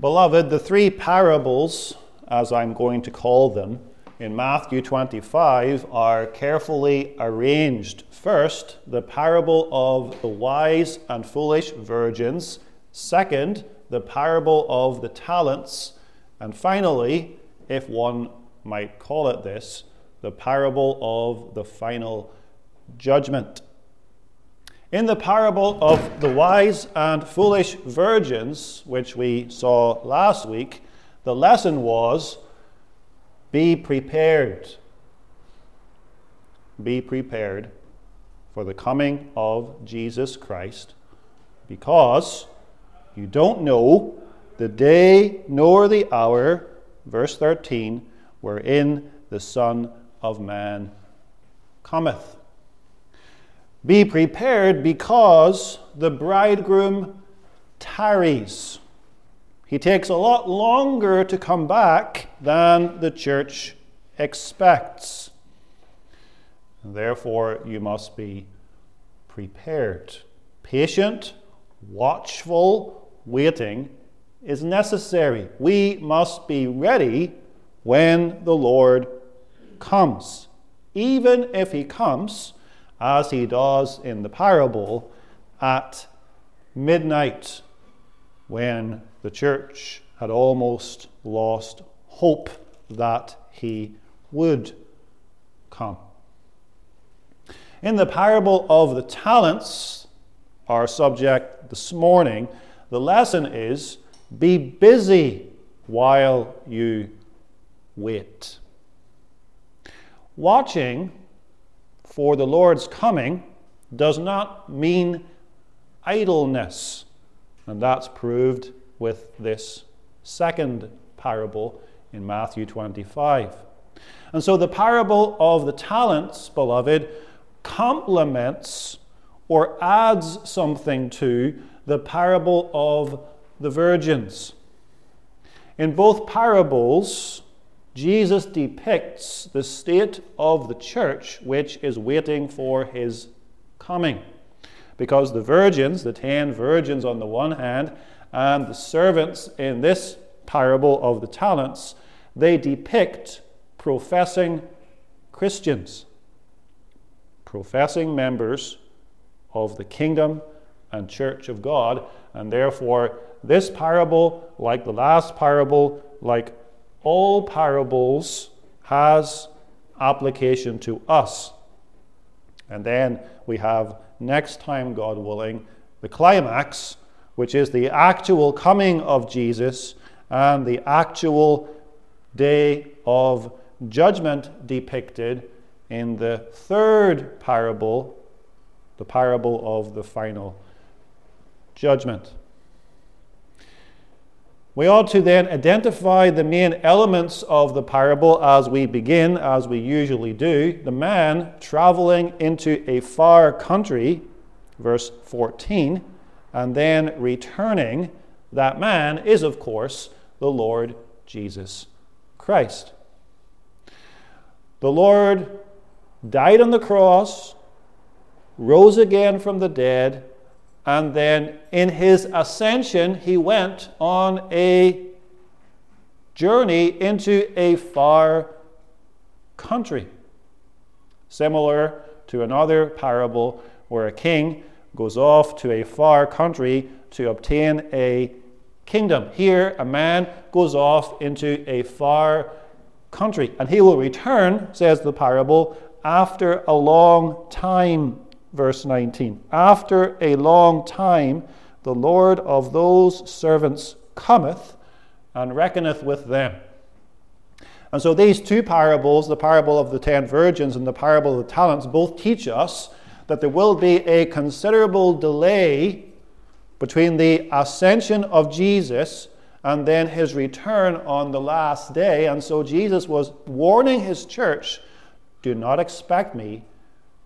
Beloved, the three parables, as I'm going to call them, in Matthew 25 are carefully arranged. First, the parable of the wise and foolish virgins. Second, the parable of the talents. And finally, if one might call it this, the parable of the final judgment. In the parable of the wise and foolish virgins, which we saw last week, the lesson was be prepared. Be prepared for the coming of Jesus Christ because you don't know the day nor the hour, verse 13, wherein the Son of Man cometh. Be prepared because the bridegroom tarries. He takes a lot longer to come back than the church expects. Therefore, you must be prepared. Patient, watchful, waiting is necessary. We must be ready when the Lord comes. Even if he comes as he does in the parable, at midnight when the church had almost lost hope that he would come. In the parable of the talents, our subject this morning, the lesson is be busy while you wait. Watching for the Lord's coming does not mean idleness. And that's proved with this second parable in Matthew 25. And so the parable of the talents, beloved, complements or adds something to the parable of the virgins. In both parables, Jesus depicts the state of the church which is waiting for his coming. Because the virgins, the ten virgins on the one hand, and the servants in this parable of the talents, they depict professing Christians, professing members of the kingdom and church of God. And therefore, this parable, like the last parable, like all parables has application to us. And then we have, next time, God willing, the climax, which is the actual coming of Jesus and the actual day of judgment depicted in the third parable, the parable of the final judgment. We ought to then identify the main elements of the parable as we begin, as we usually do. The man traveling into a far country, verse 14, and then returning. That man is, of course, the Lord Jesus Christ. The Lord died on the cross, rose again from the dead, and then in his ascension, he went on a journey into a far country. Similar to another parable where a king goes off to a far country to obtain a kingdom. Here, a man goes off into a far country, and he will return, says the parable, after a long time verse 19. After a long time, the Lord of those servants cometh and reckoneth with them. And so these two parables, the parable of the ten virgins and the parable of the talents, both teach us that there will be a considerable delay between the ascension of Jesus and then his return on the last day. And so Jesus was warning his church do not expect me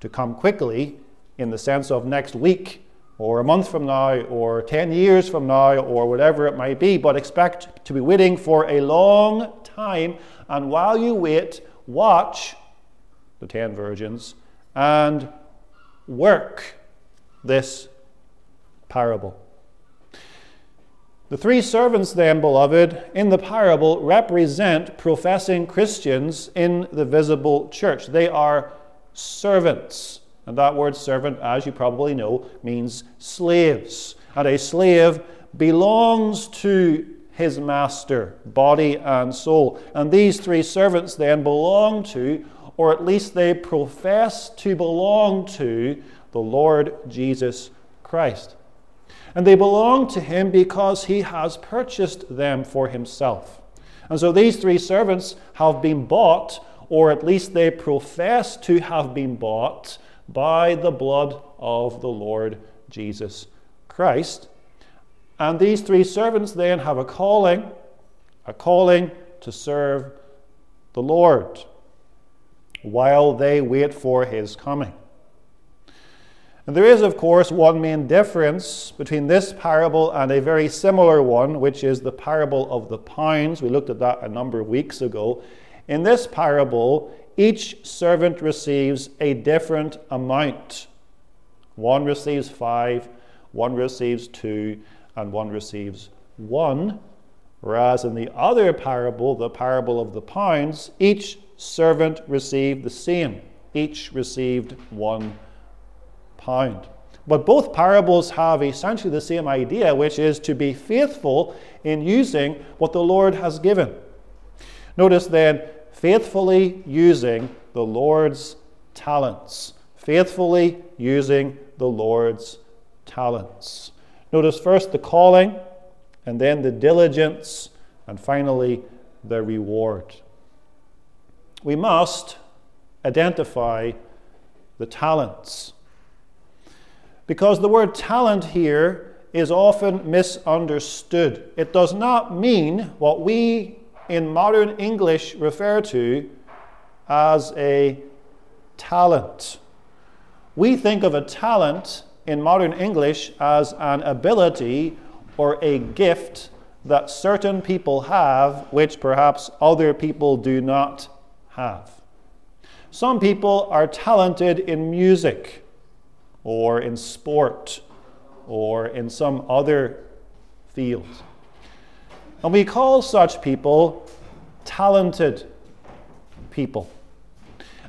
to come quickly in the sense of next week or a month from now or 10 years from now or whatever it might be, but expect to be waiting for a long time. And while you wait, watch the 10 virgins and work this parable. The three servants, then, beloved, in the parable represent professing Christians in the visible church. They are servants. And that word servant, as you probably know, means slaves. And a slave belongs to his master, body and soul. And these three servants then belong to, or at least they profess to belong to, the Lord Jesus Christ. And they belong to him because he has purchased them for himself. And so these three servants have been bought, or at least they profess to have been bought, by the blood of the Lord Jesus Christ. And these three servants then have a calling, a calling to serve the Lord while they wait for his coming. And there is, of course, one main difference between this parable and a very similar one, which is the parable of the pounds. We looked at that a number of weeks ago. In this parable, each servant receives a different amount. One receives five, one receives two, and one receives one. Whereas in the other parable, the parable of the pounds, each servant received the same. Each received one pound. But both parables have essentially the same idea, which is to be faithful in using what the Lord has given. Notice then, faithfully using the Lord's talents. Faithfully using the Lord's talents. Notice first the calling, and then the diligence, and finally the reward. We must identify the talents. Because the word talent here is often misunderstood. It does not mean what we in modern English refer to as a talent. We think of a talent in modern English as an ability or a gift that certain people have, which perhaps other people do not have. Some people are talented in music or in sport or in some other field. And we call such people talented people.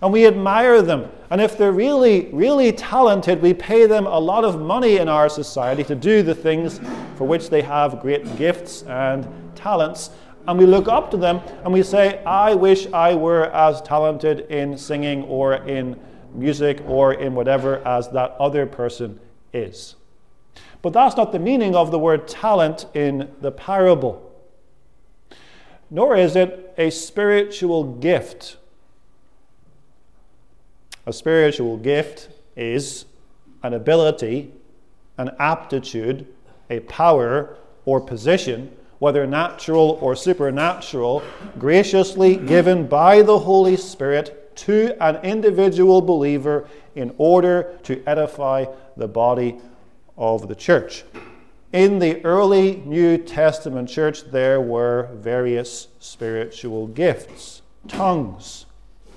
And we admire them. And if they're really, really talented, we pay them a lot of money in our society to do the things for which they have great gifts and talents. And we look up to them and we say, I wish I were as talented in singing or in music or in whatever as that other person is. But that's not the meaning of the word talent in the parable. Nor is it a spiritual gift. A spiritual gift is an ability, an aptitude, a power, or position, whether natural or supernatural, graciously given by the Holy Spirit to an individual believer in order to edify the body of the church. In the early New Testament church, there were various spiritual gifts tongues,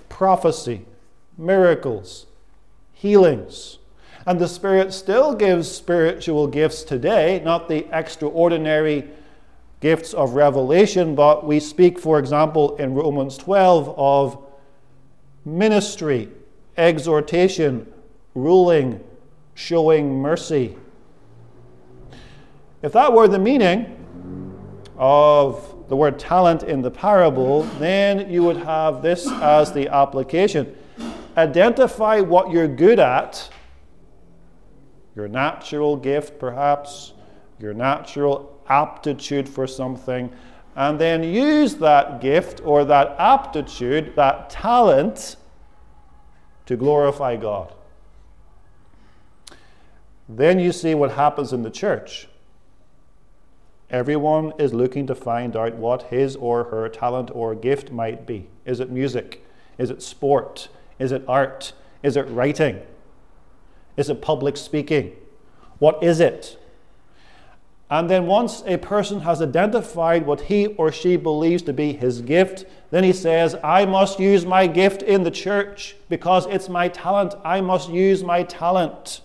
prophecy, miracles, healings. And the Spirit still gives spiritual gifts today, not the extraordinary gifts of revelation, but we speak, for example, in Romans 12 of ministry, exhortation, ruling, showing mercy. If that were the meaning of the word talent in the parable, then you would have this as the application. Identify what you're good at, your natural gift, perhaps, your natural aptitude for something, and then use that gift or that aptitude, that talent, to glorify God. Then you see what happens in the church. Everyone is looking to find out what his or her talent or gift might be. Is it music? Is it sport? Is it art? Is it writing? Is it public speaking? What is it? And then once a person has identified what he or she believes to be his gift, then he says, I must use my gift in the church because it's my talent. I must use my talent.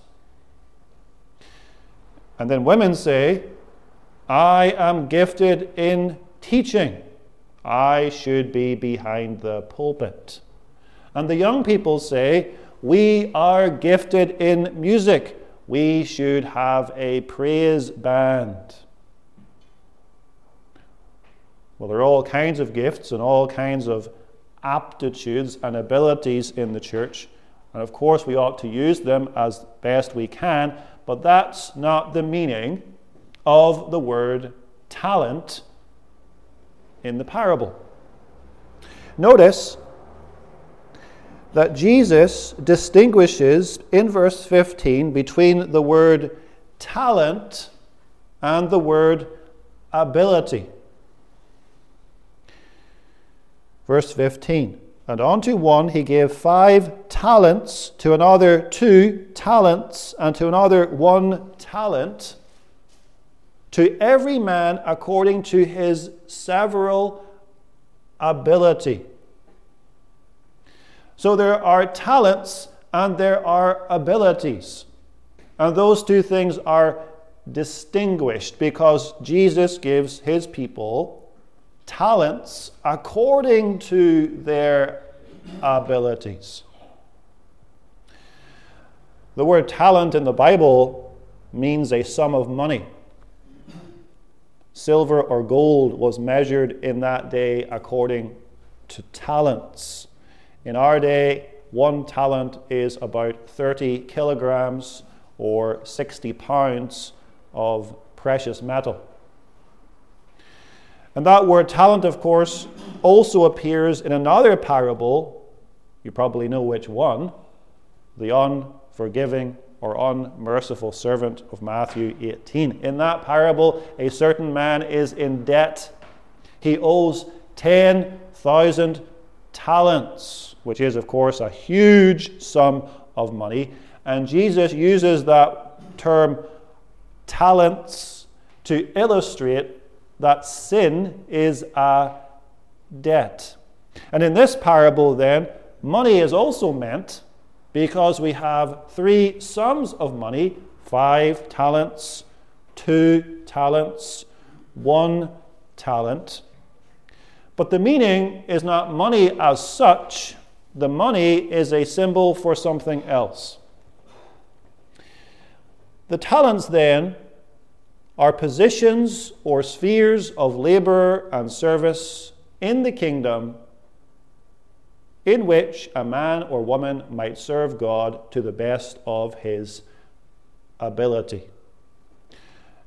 And then women say, I am gifted in teaching. I should be behind the pulpit. And the young people say, We are gifted in music. We should have a praise band. Well, there are all kinds of gifts and all kinds of aptitudes and abilities in the church. And of course, we ought to use them as best we can, but that's not the meaning of the word talent in the parable. Notice that Jesus distinguishes in verse 15 between the word talent and the word ability. Verse 15 And unto one he gave five talents, to another two talents, and to another one talent, to every man according to his several ability. So there are talents and there are abilities. And those two things are distinguished because Jesus gives his people talents according to their abilities. The word talent in the Bible means a sum of money. Silver or gold was measured in that day according to talents. In our day, one talent is about 30 kilograms or 60 pounds of precious metal. And that word talent, of course, also appears in another parable. You probably know which one the unforgiving or unmerciful servant of Matthew 18. In that parable, a certain man is in debt. He owes 10,000 talents, which is, of course, a huge sum of money. And Jesus uses that term talents to illustrate that sin is a debt. And in this parable, then, money is also meant because we have three sums of money five talents, two talents, one talent. But the meaning is not money as such, the money is a symbol for something else. The talents, then, are positions or spheres of labor and service in the kingdom in which a man or woman might serve God to the best of his ability.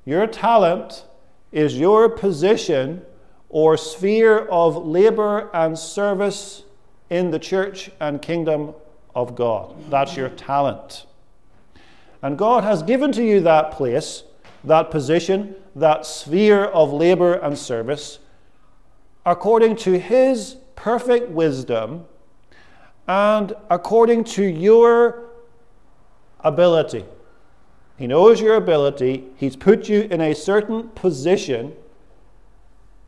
Your talent is your position or sphere of labor and service in the church and kingdom of God. That's your talent. And God has given to you that place that position, that sphere of labor and service, according to His perfect wisdom and according to your ability. He knows your ability. He's put you in a certain position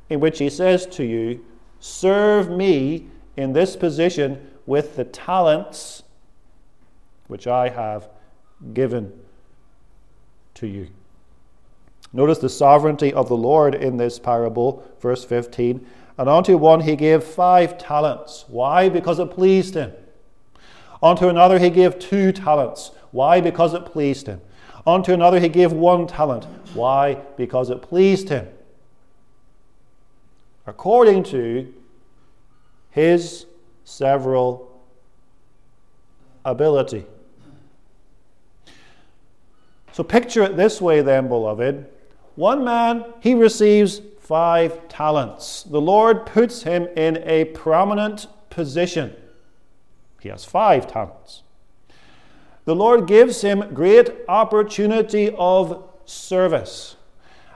in which He says to you, Serve me in this position with the talents which I have given to you. Notice the sovereignty of the Lord in this parable, verse 15. And unto one he gave five talents. Why? Because it pleased him. Unto another he gave two talents. Why? Because it pleased him. Unto another he gave one talent. Why? Because it pleased him. According to his several ability. So picture it this way, then, beloved. One man, he receives five talents. The Lord puts him in a prominent position. He has five talents. The Lord gives him great opportunity of service.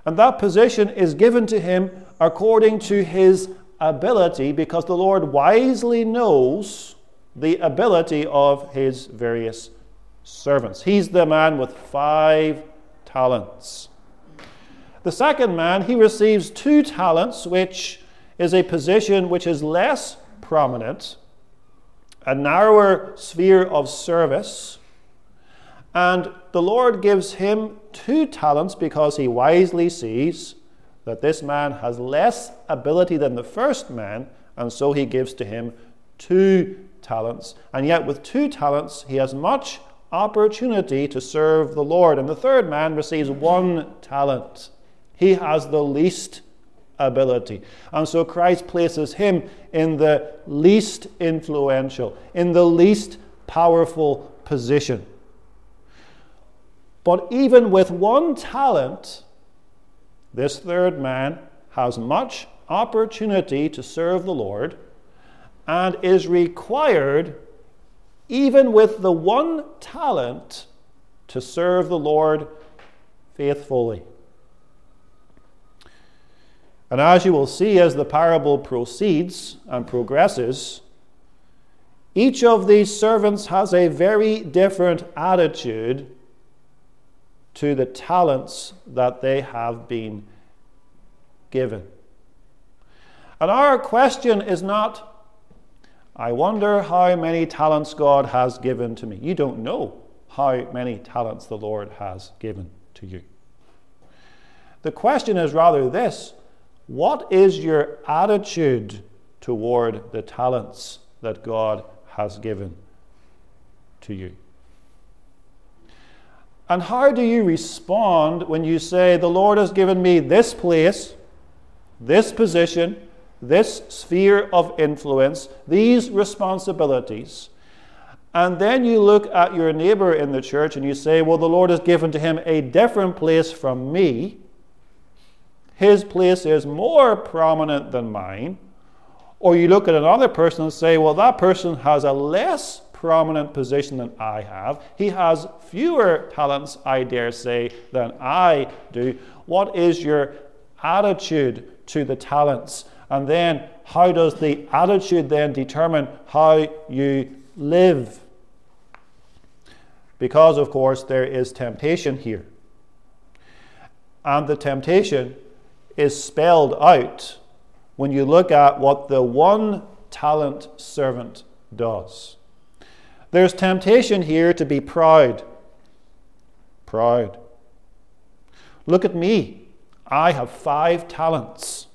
And that position is given to him according to his ability because the Lord wisely knows the ability of his various servants. He's the man with five talents. The second man, he receives two talents, which is a position which is less prominent, a narrower sphere of service. And the Lord gives him two talents because he wisely sees that this man has less ability than the first man, and so he gives to him two talents. And yet, with two talents, he has much opportunity to serve the Lord. And the third man receives one talent. He has the least ability. And so Christ places him in the least influential, in the least powerful position. But even with one talent, this third man has much opportunity to serve the Lord and is required, even with the one talent, to serve the Lord faithfully. And as you will see as the parable proceeds and progresses, each of these servants has a very different attitude to the talents that they have been given. And our question is not, I wonder how many talents God has given to me. You don't know how many talents the Lord has given to you. The question is rather this what is your attitude toward the talents that God has given to you? And how do you respond when you say, The Lord has given me this place, this position, this sphere of influence, these responsibilities? And then you look at your neighbor in the church and you say, Well, the Lord has given to him a different place from me his place is more prominent than mine. Or you look at another person and say, well, that person has a less prominent position than I have. He has fewer talents, I dare say, than I do. What is your attitude to the talents? And then, how does the attitude then determine how you live? Because, of course, there is temptation here. And the temptation is spelled out when you look at what the one talent servant does. There's temptation here to be proud. Proud. Look at me. I have five talents.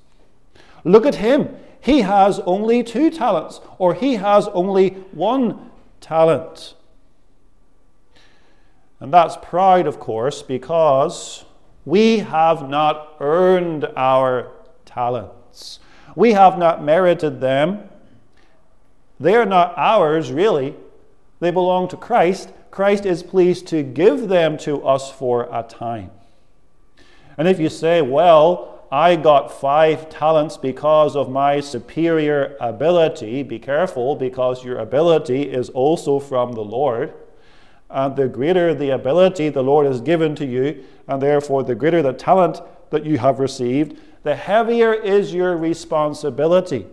Look at him. He has only two talents, or he has only one talent. And that's pride, of course, because we have not earned our talents. We have not merited them. They are not ours, really. They belong to Christ. Christ is pleased to give them to us for a time. And if you say, well, I got five talents because of my superior ability, be careful because your ability is also from the Lord. And the greater the ability the Lord has given to you, and therefore the greater the talent that you have received, the heavier is your responsibility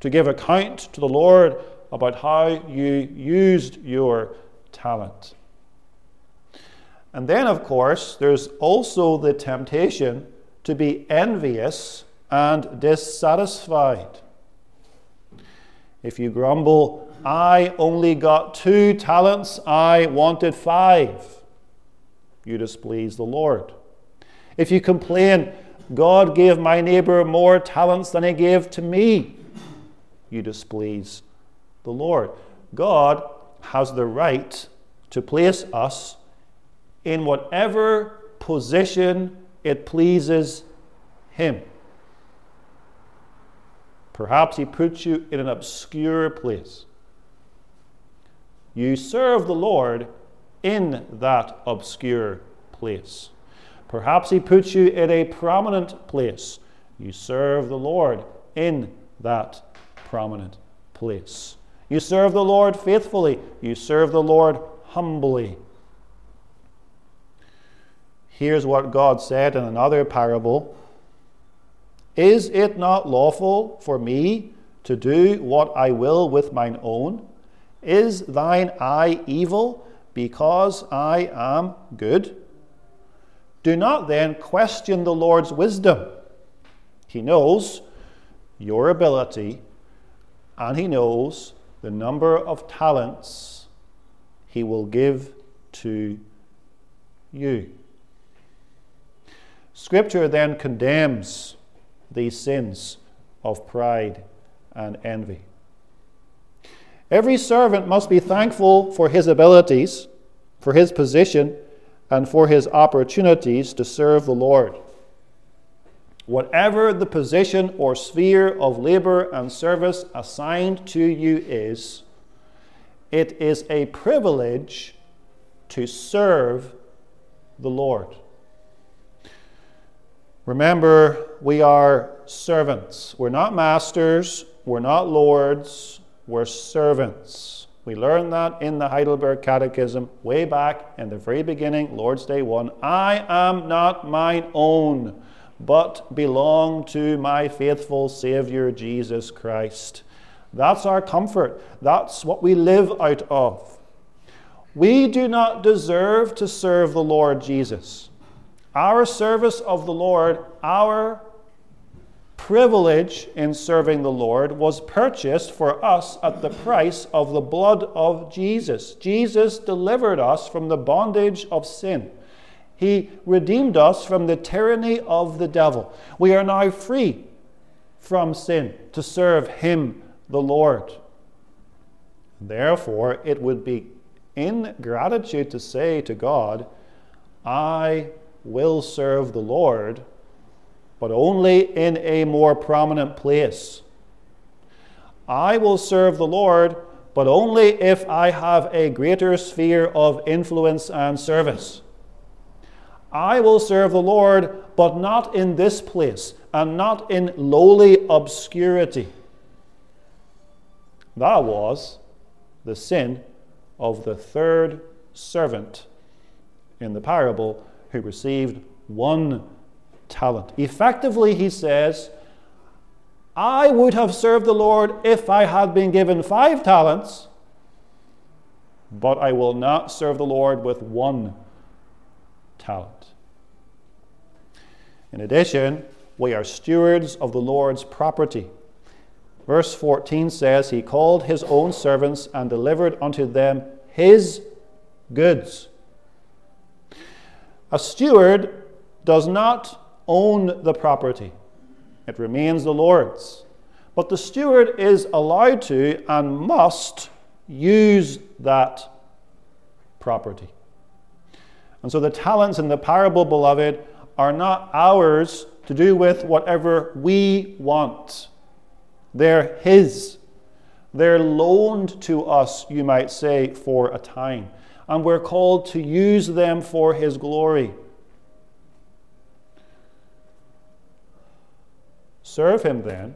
to give account to the Lord about how you used your talent. And then, of course, there's also the temptation to be envious and dissatisfied. If you grumble, I only got two talents, I wanted five you displease the Lord. If you complain, God gave my neighbor more talents than he gave to me, you displease the Lord. God has the right to place us in whatever position it pleases him. Perhaps he puts you in an obscure place. You serve the Lord in that obscure place. Perhaps He puts you in a prominent place. You serve the Lord in that prominent place. You serve the Lord faithfully. You serve the Lord humbly. Here's what God said in another parable Is it not lawful for me to do what I will with mine own? Is thine eye evil because I am good? Do not then question the Lord's wisdom. He knows your ability and He knows the number of talents He will give to you. Scripture then condemns these sins of pride and envy. Every servant must be thankful for his abilities, for his position, and for his opportunities to serve the Lord. Whatever the position or sphere of labor and service assigned to you is, it is a privilege to serve the Lord. Remember, we are servants. We're not masters, we're not lords, we're servants. We learned that in the Heidelberg Catechism way back in the very beginning, Lord's Day 1. I am not mine own, but belong to my faithful Savior Jesus Christ. That's our comfort. That's what we live out of. We do not deserve to serve the Lord Jesus. Our service of the Lord, our privilege in serving the Lord, was purchased for us at the price of the blood of Jesus. Jesus delivered us from the bondage of sin. He redeemed us from the tyranny of the devil. We are now free from sin to serve Him, the Lord. Therefore, it would be ingratitude to say to God, I will serve the Lord, but only in a more prominent place. I will serve the Lord, but only if I have a greater sphere of influence and service. I will serve the Lord, but not in this place, and not in lowly obscurity. That was the sin of the third servant in the parable who received one talent. Effectively, he says, I would have served the Lord if I had been given five talents, but I will not serve the Lord with one talent. In addition, we are stewards of the Lord's property. Verse 14 says, He called His own servants and delivered unto them His goods. A steward does not own the property, it remains the Lord's. But the steward is allowed to and must use that property. And so the talents in the parable, beloved, are not ours to do with whatever we want. They're His. They're loaned to us, you might say, for a time and we're called to use them for His glory. Serve Him then,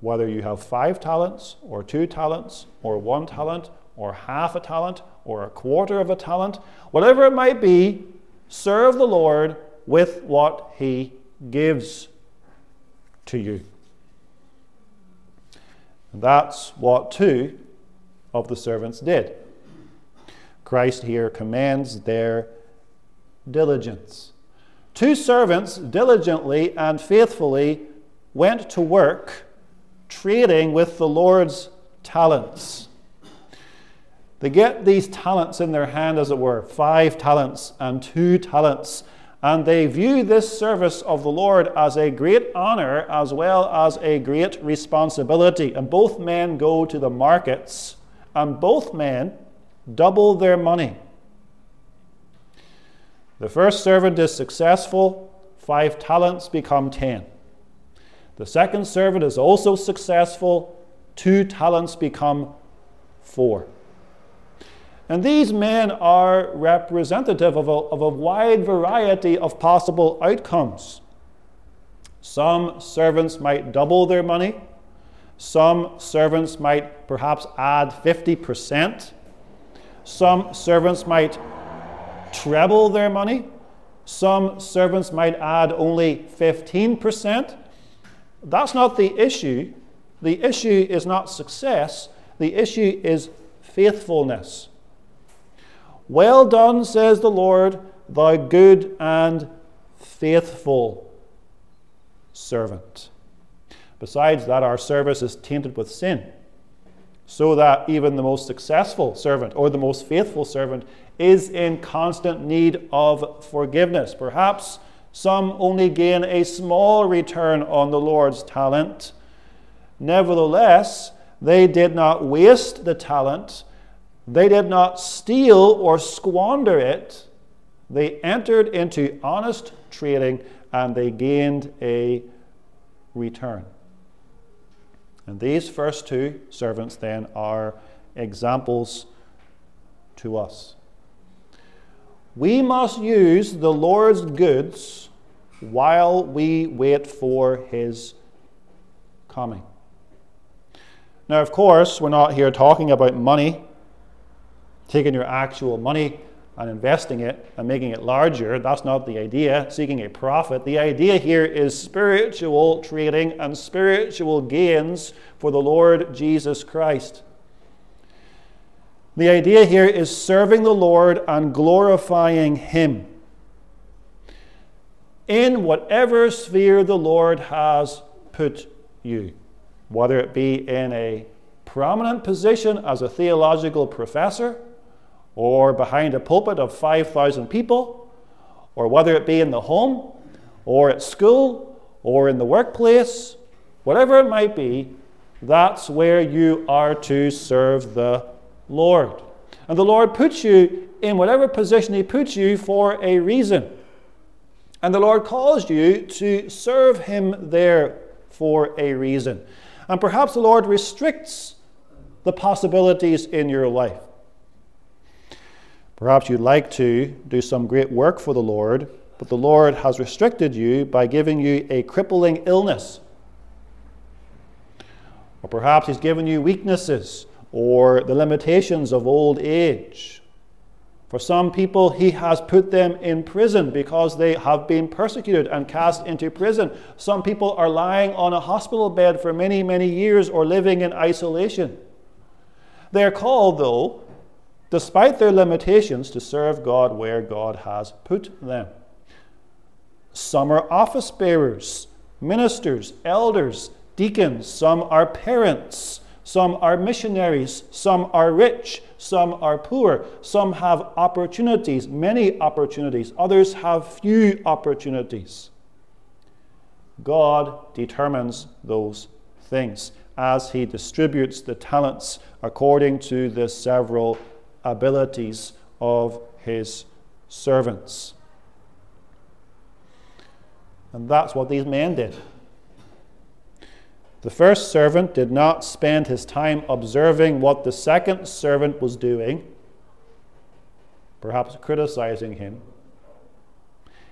whether you have five talents, or two talents, or one talent, or half a talent, or a quarter of a talent, whatever it might be, serve the Lord with what He gives to you. And that's what two of the servants did. Christ here commands their diligence. Two servants diligently and faithfully went to work trading with the Lord's talents. They get these talents in their hand, as it were five talents and two talents. And they view this service of the Lord as a great honor as well as a great responsibility. And both men go to the markets, and both men double their money. The first servant is successful, five talents become ten. The second servant is also successful, two talents become four. And these men are representative of a, of a wide variety of possible outcomes. Some servants might double their money. Some servants might perhaps add 50%. Some servants might treble their money. Some servants might add only 15%. That's not the issue. The issue is not success, the issue is faithfulness. Well done, says the Lord, thou good and faithful servant. Besides that, our service is tainted with sin so that even the most successful servant or the most faithful servant is in constant need of forgiveness. Perhaps Some only gain a small return on the Lord's talent. Nevertheless, they did not waste the talent, they did not steal or squander it. They entered into honest trading and they gained a return. And these first two servants then are examples to us. We must use the Lord's goods while we wait for his coming. Now, of course, we're not here talking about money, taking your actual money and investing it and making it larger. That's not the idea, seeking a profit. The idea here is spiritual trading and spiritual gains for the Lord Jesus Christ. The idea here is serving the Lord and glorifying Him in whatever sphere the Lord has put you, whether it be in a prominent position as a theological professor, or behind a pulpit of 5,000 people, or whether it be in the home, or at school, or in the workplace, whatever it might be, that's where you are to serve the Lord. And the Lord puts you in whatever position He puts you for a reason. And the Lord calls you to serve Him there for a reason. And perhaps the Lord restricts the possibilities in your life. Perhaps you'd like to do some great work for the Lord, but the Lord has restricted you by giving you a crippling illness. Or perhaps He's given you weaknesses or the limitations of old age. For some people, he has put them in prison because they have been persecuted and cast into prison. Some people are lying on a hospital bed for many, many years or living in isolation. They are called, though, despite their limitations, to serve God where God has put them. Some are office bearers, ministers, elders, deacons. Some are parents. Some are missionaries. Some are rich. Some are poor. Some have opportunities, many opportunities. Others have few opportunities. God determines those things as He distributes the talents according to the several abilities of His servants. And that's what these men did. The first servant did not spend his time observing what the second servant was doing, perhaps criticizing him.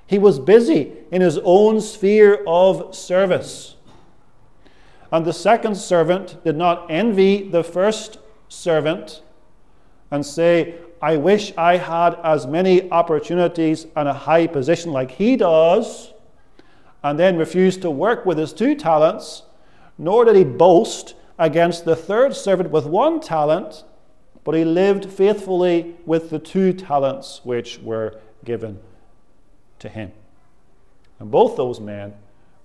He was busy in his own sphere of service. And the second servant did not envy the first servant and say, I wish I had as many opportunities and a high position like he does, and then refuse to work with his two talents nor did he boast against the third servant with one talent, but he lived faithfully with the two talents which were given to him. And both those men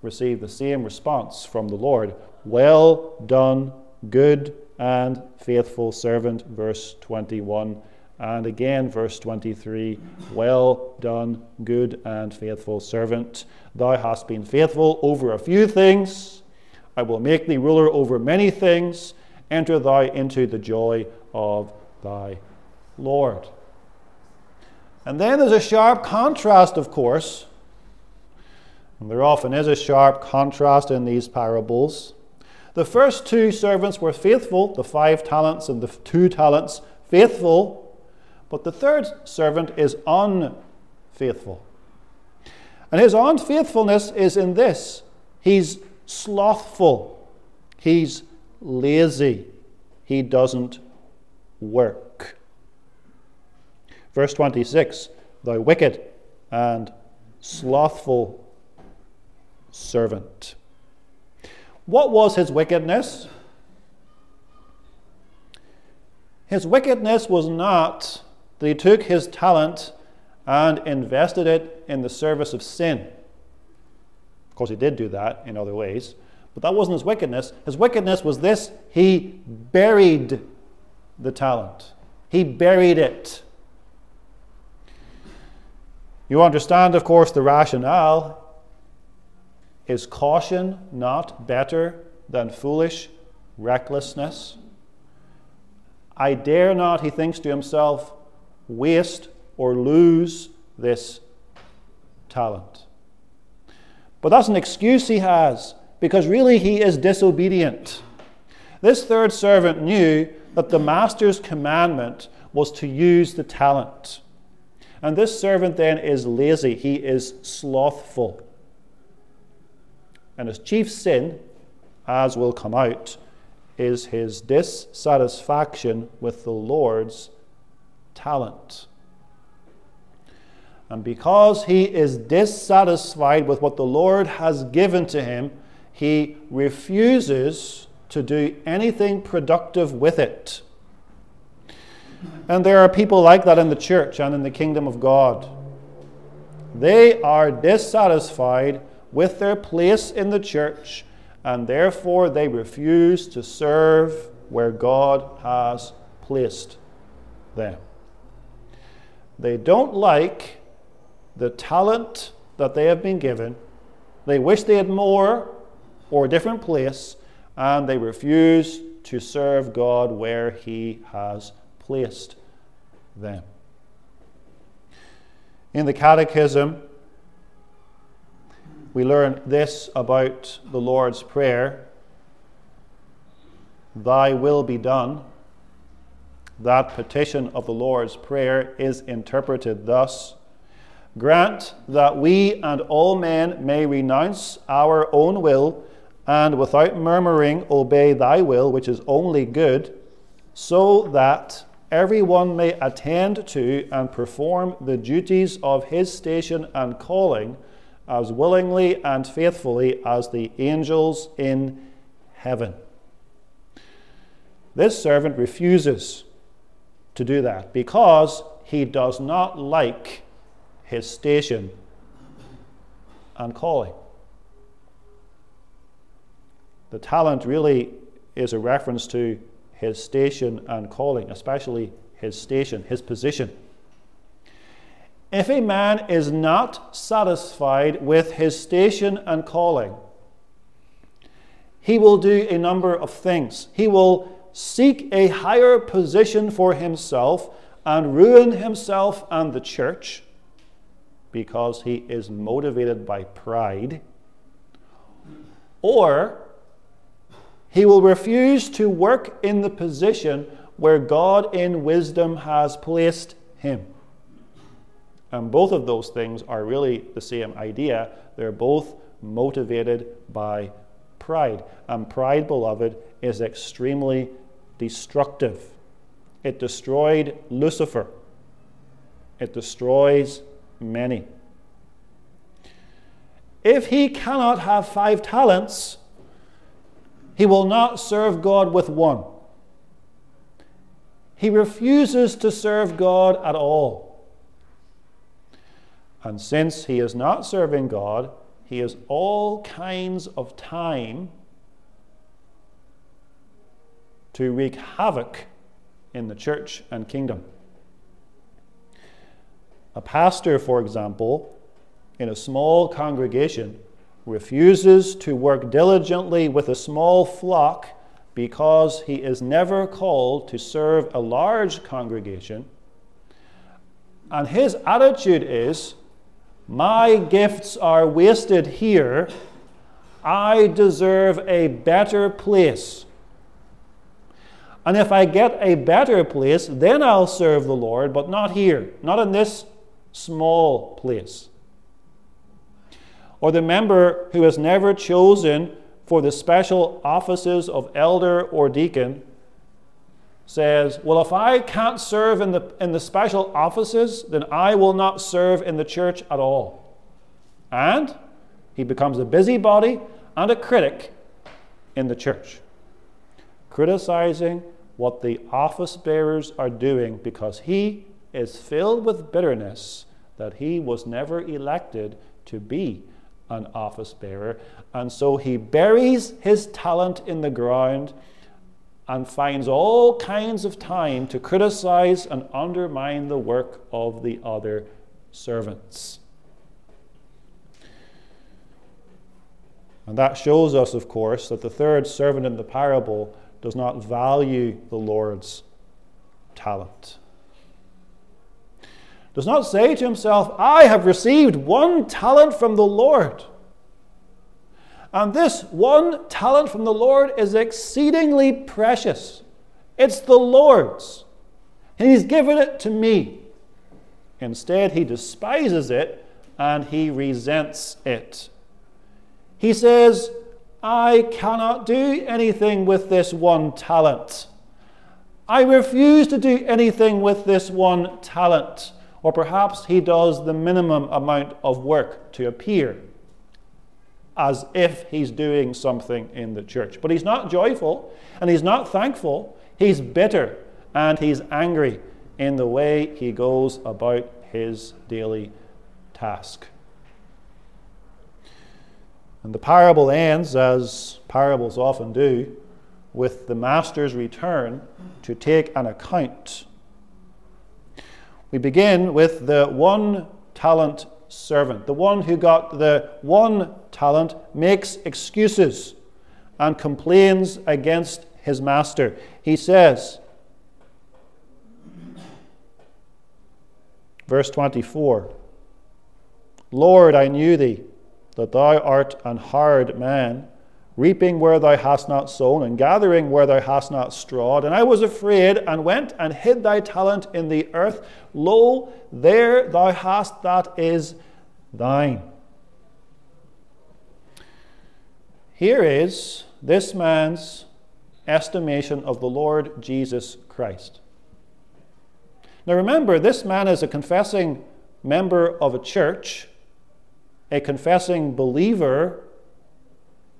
received the same response from the Lord Well done, good and faithful servant, verse 21. And again, verse 23 Well done, good and faithful servant. Thou hast been faithful over a few things I will make thee ruler over many things. Enter thou into the joy of thy Lord. And then there's a sharp contrast, of course. And there often is a sharp contrast in these parables. The first two servants were faithful, the five talents and the two talents, faithful. But the third servant is unfaithful. And his unfaithfulness is in this he's slothful, he's lazy, he doesn't work. Verse 26 Thou wicked and slothful servant. What was his wickedness? His wickedness was not that he took his talent and invested it in the service of sin course, he did do that in other ways, but that wasn't his wickedness. His wickedness was this he buried the talent, he buried it. You understand, of course, the rationale. Is caution not better than foolish recklessness? I dare not, he thinks to himself, waste or lose this talent. But that's an excuse he has because really he is disobedient. This third servant knew that the master's commandment was to use the talent. And this servant then is lazy, he is slothful. And his chief sin, as will come out, is his dissatisfaction with the Lord's talent. And because he is dissatisfied with what the Lord has given to him, he refuses to do anything productive with it. And there are people like that in the church and in the kingdom of God. They are dissatisfied with their place in the church, and therefore they refuse to serve where God has placed them. They don't like the talent that they have been given. They wish they had more or a different place, and they refuse to serve God where He has placed them. In the Catechism, we learn this about the Lord's Prayer Thy will be done. That petition of the Lord's Prayer is interpreted thus Grant that we and all men may renounce our own will and without murmuring obey thy will, which is only good, so that everyone may attend to and perform the duties of his station and calling as willingly and faithfully as the angels in heaven. This servant refuses to do that because he does not like his station and calling. The talent really is a reference to his station and calling, especially his station, his position. If a man is not satisfied with his station and calling, he will do a number of things. He will seek a higher position for himself and ruin himself and the church because he is motivated by pride. Or he will refuse to work in the position where God in wisdom has placed him. And both of those things are really the same idea. They're both motivated by pride. And pride, beloved, is extremely destructive. It destroyed Lucifer, it destroys many. If he cannot have five talents, he will not serve God with one. He refuses to serve God at all. And since he is not serving God, he has all kinds of time to wreak havoc in the church and kingdom. A pastor, for example, in a small congregation, refuses to work diligently with a small flock because he is never called to serve a large congregation. And his attitude is My gifts are wasted here. I deserve a better place. And if I get a better place, then I'll serve the Lord, but not here, not in this small place or the member who has never chosen for the special offices of elder or deacon says, Well, if I can't serve in the, in the special offices, then I will not serve in the church at all. And he becomes a busybody and a critic in the church, criticizing what the office bearers are doing because he is filled with bitterness that he was never elected to be an office bearer. And so he buries his talent in the ground and finds all kinds of time to criticize and undermine the work of the other servants. And that shows us, of course, that the third servant in the parable does not value the Lord's talent. Does not say to himself, I have received one talent from the Lord. And this one talent from the Lord is exceedingly precious. It's the Lord's. And He's given it to me. Instead, he despises it and he resents it. He says, I cannot do anything with this one talent. I refuse to do anything with this one talent. Or perhaps he does the minimum amount of work to appear as if he's doing something in the church. But he's not joyful and he's not thankful. He's bitter and he's angry in the way he goes about his daily task. And the parable ends, as parables often do, with the master's return to take an account. We begin with the one talent servant. The one who got the one talent makes excuses and complains against his master. He says, verse 24, Lord, I knew thee, that thou art an hard man, reaping where thou hast not sown, and gathering where thou hast not strawed. And I was afraid, and went and hid thy talent in the earth. Lo, there thou hast that is thine. Here is this man's estimation of the Lord Jesus Christ. Now remember, this man is a confessing member of a church, a confessing believer.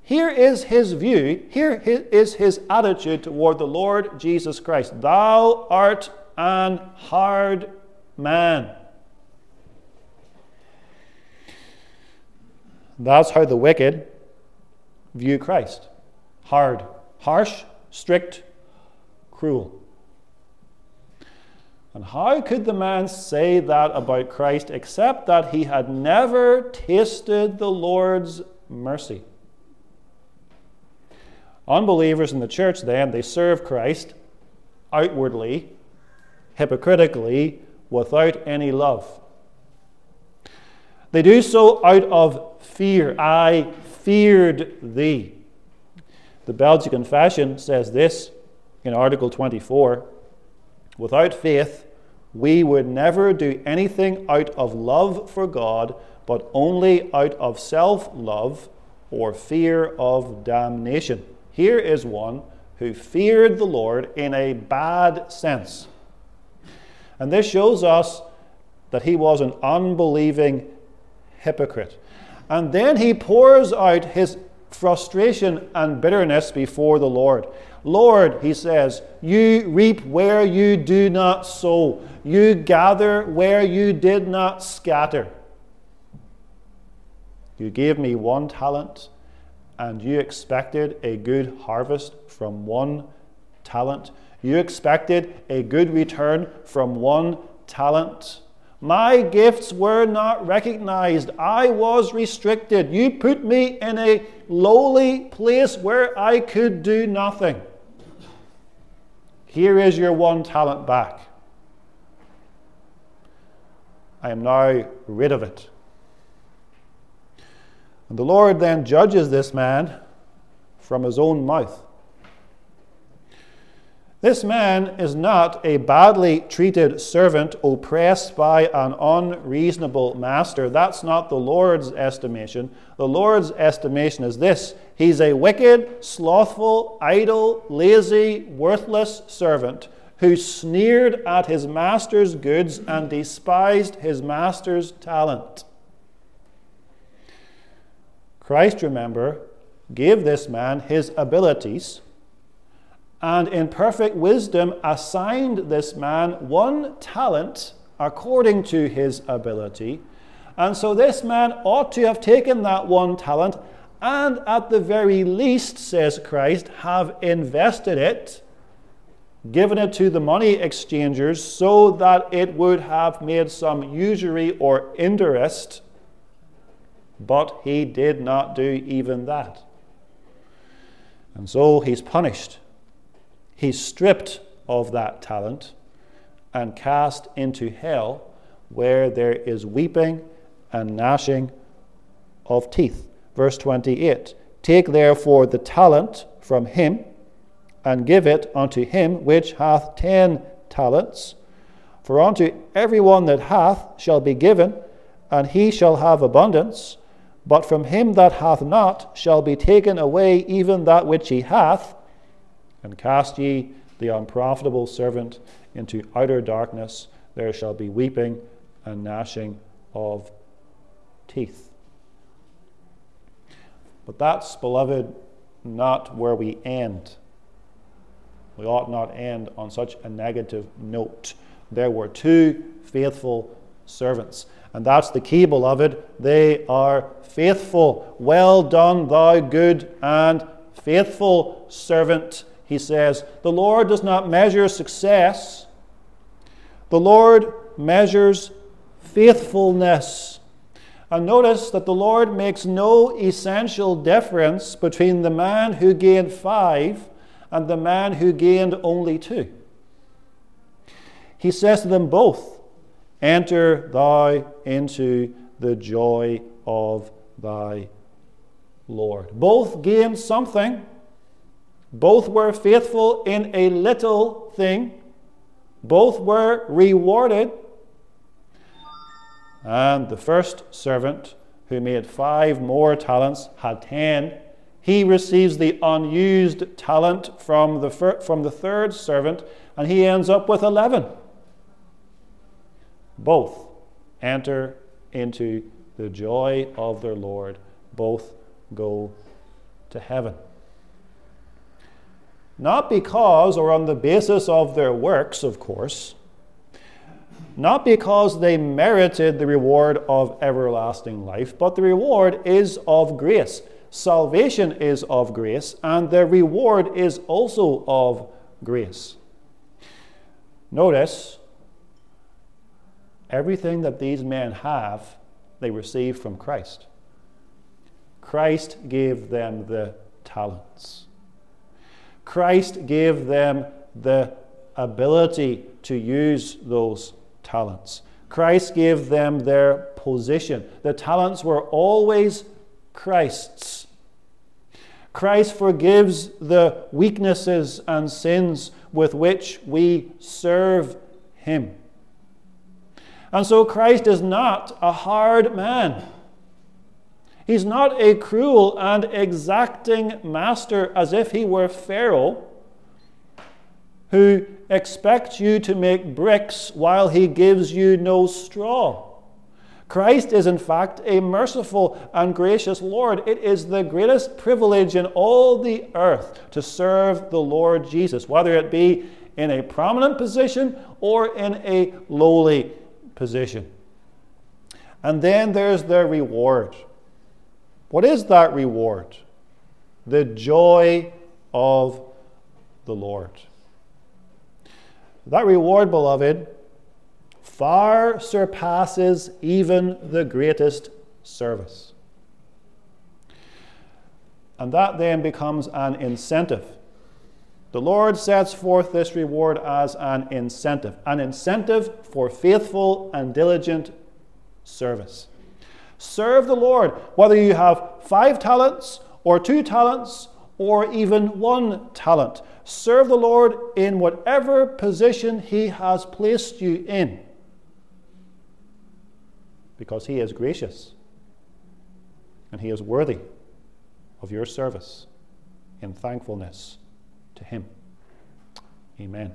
Here is his view, here is his attitude toward the Lord Jesus Christ. Thou art an hard man. That's how the wicked view Christ hard, harsh, strict, cruel. And how could the man say that about Christ except that he had never tasted the Lord's mercy? Unbelievers in the church, then, they serve Christ outwardly, hypocritically, without any love. They do so out of fear. I feared thee. The Belgic Confession says this in Article 24 Without faith, we would never do anything out of love for God, but only out of self love or fear of damnation. Here is one who feared the Lord in a bad sense. And this shows us that he was an unbelieving hypocrite. And then he pours out his frustration and bitterness before the Lord. Lord, he says, you reap where you do not sow, you gather where you did not scatter. You gave me one talent, and you expected a good harvest from one talent. You expected a good return from one talent. My gifts were not recognized. I was restricted. You put me in a lowly place where I could do nothing. Here is your one talent back. I am now rid of it. And the Lord then judges this man from his own mouth. This man is not a badly treated servant oppressed by an unreasonable master. That's not the Lord's estimation. The Lord's estimation is this He's a wicked, slothful, idle, lazy, worthless servant who sneered at his master's goods and despised his master's talent. Christ, remember, gave this man his abilities and in perfect wisdom assigned this man one talent according to his ability. And so this man ought to have taken that one talent and, at the very least, says Christ, have invested it, given it to the money exchangers so that it would have made some usury or interest. But he did not do even that. And so he's punished. He's stripped of that talent and cast into hell where there is weeping and gnashing of teeth. Verse 28 Take therefore the talent from him and give it unto him which hath ten talents. For unto every one that hath shall be given, and he shall have abundance. But from him that hath not shall be taken away even that which he hath. And cast ye the unprofitable servant into outer darkness. There shall be weeping and gnashing of teeth. But that's, beloved, not where we end. We ought not end on such a negative note. There were two faithful servants. And that's the key, beloved. They are faithful. Well done, thou good and faithful servant, he says. The Lord does not measure success, the Lord measures faithfulness. And notice that the Lord makes no essential difference between the man who gained five and the man who gained only two. He says to them both, Enter thou into the joy of thy Lord. Both gained something. Both were faithful in a little thing. Both were rewarded. And the first servant, who made five more talents, had ten. He receives the unused talent from the, fir- from the third servant, and he ends up with 11. Both enter into the joy of their Lord, both go to heaven. Not because or on the basis of their works, of course, not because they merited the reward of everlasting life, but the reward is of grace. Salvation is of grace, and the reward is also of grace. Notice, everything that these men have, they received from Christ. Christ gave them the talents. Christ gave them the ability to use those talents. Christ gave them their position. The talents were always Christ's. Christ forgives the weaknesses and sins with which we serve Him. And so Christ is not a hard man. He's not a cruel and exacting master as if he were Pharaoh who expects you to make bricks while he gives you no straw. Christ is, in fact, a merciful and gracious Lord. It is the greatest privilege in all the earth to serve the Lord Jesus, whether it be in a prominent position or in a lowly position. And then there's the reward. What is that reward? The joy of the Lord. That reward, beloved, far surpasses even the greatest service. And that then becomes an incentive. The Lord sets forth this reward as an incentive, an incentive for faithful and diligent service. Serve the Lord, whether you have five talents or two talents or even one talent. Serve the Lord in whatever position He has placed you in because He is gracious and He is worthy of your service in thankfulness to Him. Amen.